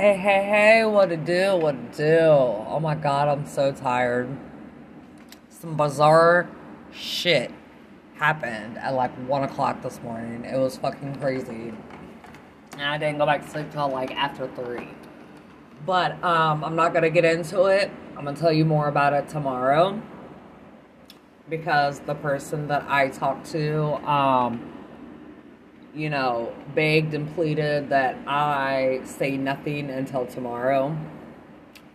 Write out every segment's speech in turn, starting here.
Hey, hey, hey, what to do? What to do? Oh my god, I'm so tired. Some bizarre shit happened at like 1 o'clock this morning. It was fucking crazy. And I didn't go back to sleep till like after 3. But um, I'm not gonna get into it. I'm gonna tell you more about it tomorrow. Because the person that I talked to, um, you know, begged and pleaded that I say nothing until tomorrow.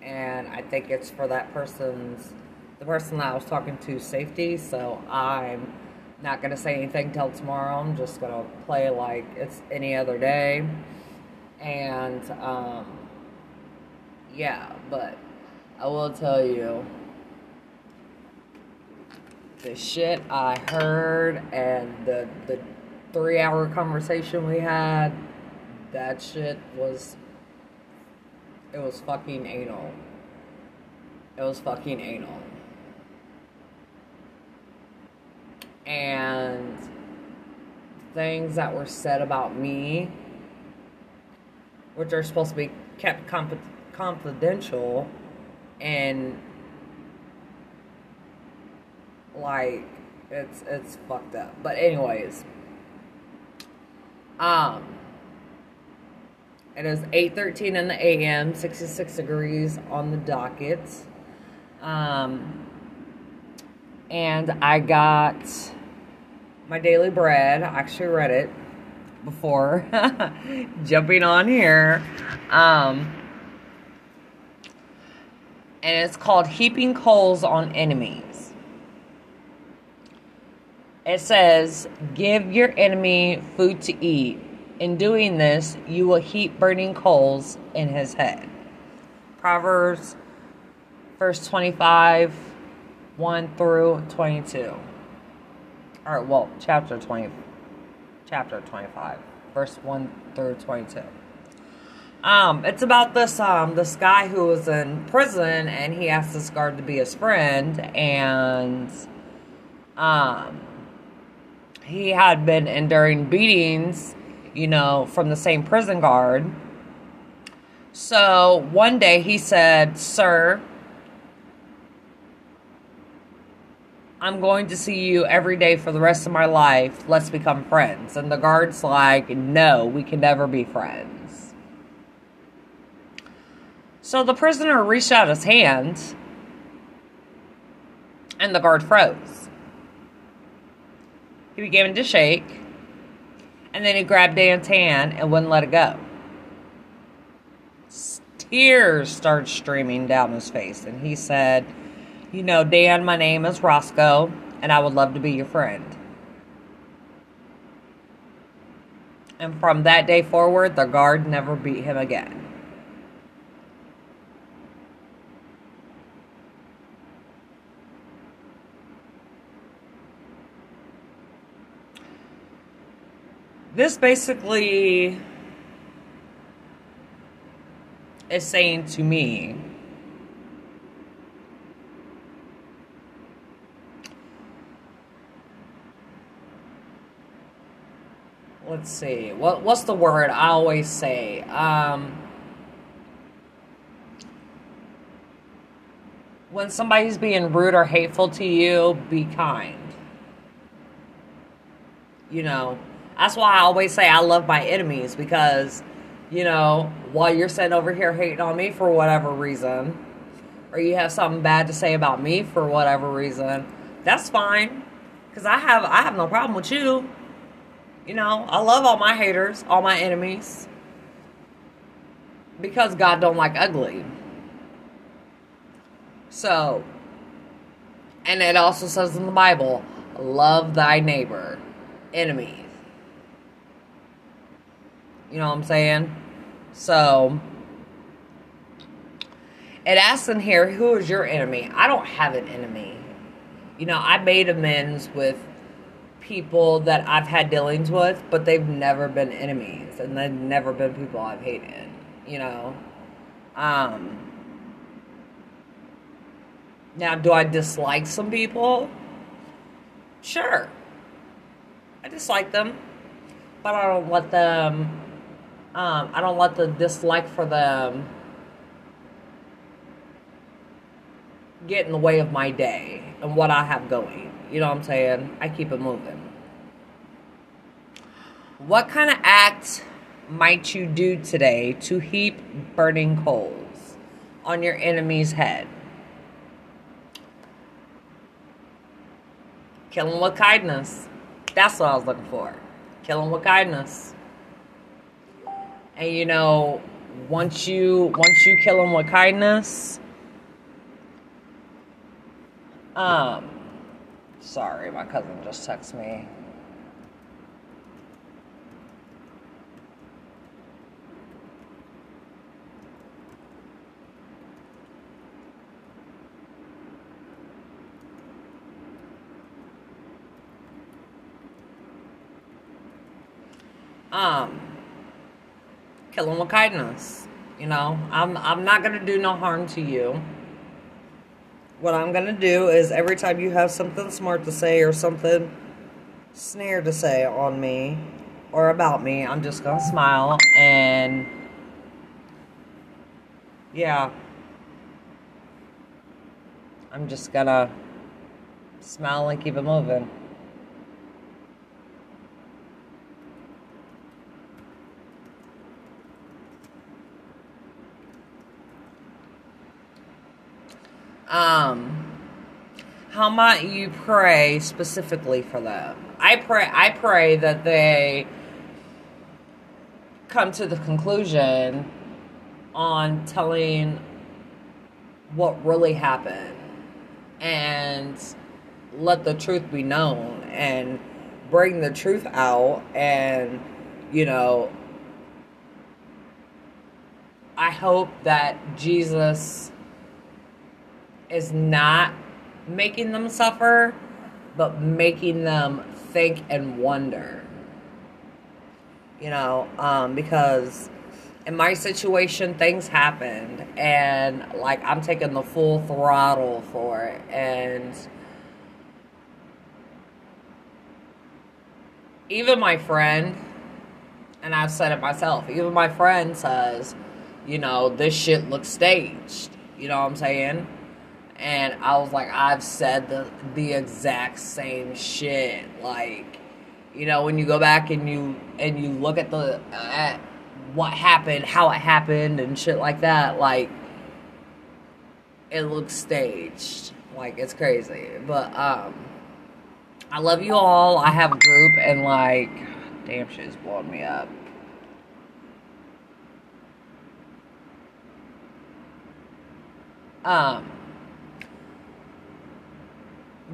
And I think it's for that person's, the person that I was talking to, safety. So I'm not going to say anything till tomorrow. I'm just going to play like it's any other day. And, um, yeah, but I will tell you the shit I heard and the, the three hour conversation we had, that shit was. It was fucking anal. It was fucking anal. And things that were said about me, which are supposed to be kept comp- confidential, and like it's it's fucked up. But anyways, um, it is 8.13 in the a.m., 66 degrees on the docket. Um, and I got my daily bread. I actually read it before jumping on here. Um, and it's called Heaping Coals on Enemies. It says, Give your enemy food to eat. In doing this, you will heap burning coals in his head. Proverbs, verse 25, 1 through 22. All right, well, chapter 20, chapter 25, verse 1 through 22. Um, it's about this um this guy who was in prison and he asked this guard to be his friend and um he had been enduring beatings, you know, from the same prison guard. So one day he said, Sir, I'm going to see you every day for the rest of my life. Let's become friends. And the guard's like, No, we can never be friends. So the prisoner reached out his hand, and the guard froze. He began to shake, and then he grabbed Dan's hand and wouldn't let it go. Tears started streaming down his face, and he said, You know, Dan, my name is Roscoe, and I would love to be your friend. And from that day forward, the guard never beat him again. This basically is saying to me let's see what what's the word i always say? Um, when somebody's being rude or hateful to you be kind. You know that's why I always say I love my enemies because, you know, while you're sitting over here hating on me for whatever reason, or you have something bad to say about me for whatever reason, that's fine. Cause I have I have no problem with you. You know, I love all my haters, all my enemies. Because God don't like ugly. So, and it also says in the Bible, love thy neighbor, enemy. You know what I'm saying? So, it asks in here, who is your enemy? I don't have an enemy. You know, I made amends with people that I've had dealings with, but they've never been enemies and they've never been people I've hated, you know. Um Now, do I dislike some people? Sure. I dislike them, but I don't let them Um, I don't let the dislike for them get in the way of my day and what I have going. You know what I'm saying? I keep it moving. What kind of act might you do today to heap burning coals on your enemy's head? Kill him with kindness. That's what I was looking for. Kill him with kindness. And you know, once you once you kill him with kindness, um, sorry, my cousin just texted me. Um, kill them with kindness. You know, I'm I'm not gonna do no harm to you. What I'm gonna do is every time you have something smart to say or something snare to say on me or about me, I'm just gonna smile and yeah. I'm just gonna smile and keep it moving. Um, how might you pray specifically for them? I pray. I pray that they come to the conclusion on telling what really happened and let the truth be known and bring the truth out and you know I hope that Jesus is not making them suffer, but making them think and wonder. You know, um, because in my situation, things happened, and like I'm taking the full throttle for it, and even my friend, and I've said it myself, even my friend says, you know, this shit looks staged. You know what I'm saying? And I was like, I've said the the exact same shit. Like, you know, when you go back and you and you look at the at what happened, how it happened, and shit like that, like it looks staged. Like it's crazy, but um, I love you all. I have a group, and like, damn, shit's blowing me up. Um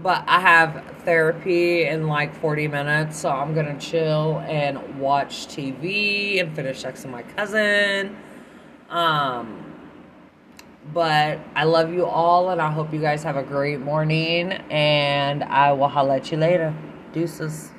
but I have therapy in like 40 minutes, so I'm gonna chill and watch TV and finish texting my cousin. Um, but I love you all, and I hope you guys have a great morning, and I will holla at you later. Deuces.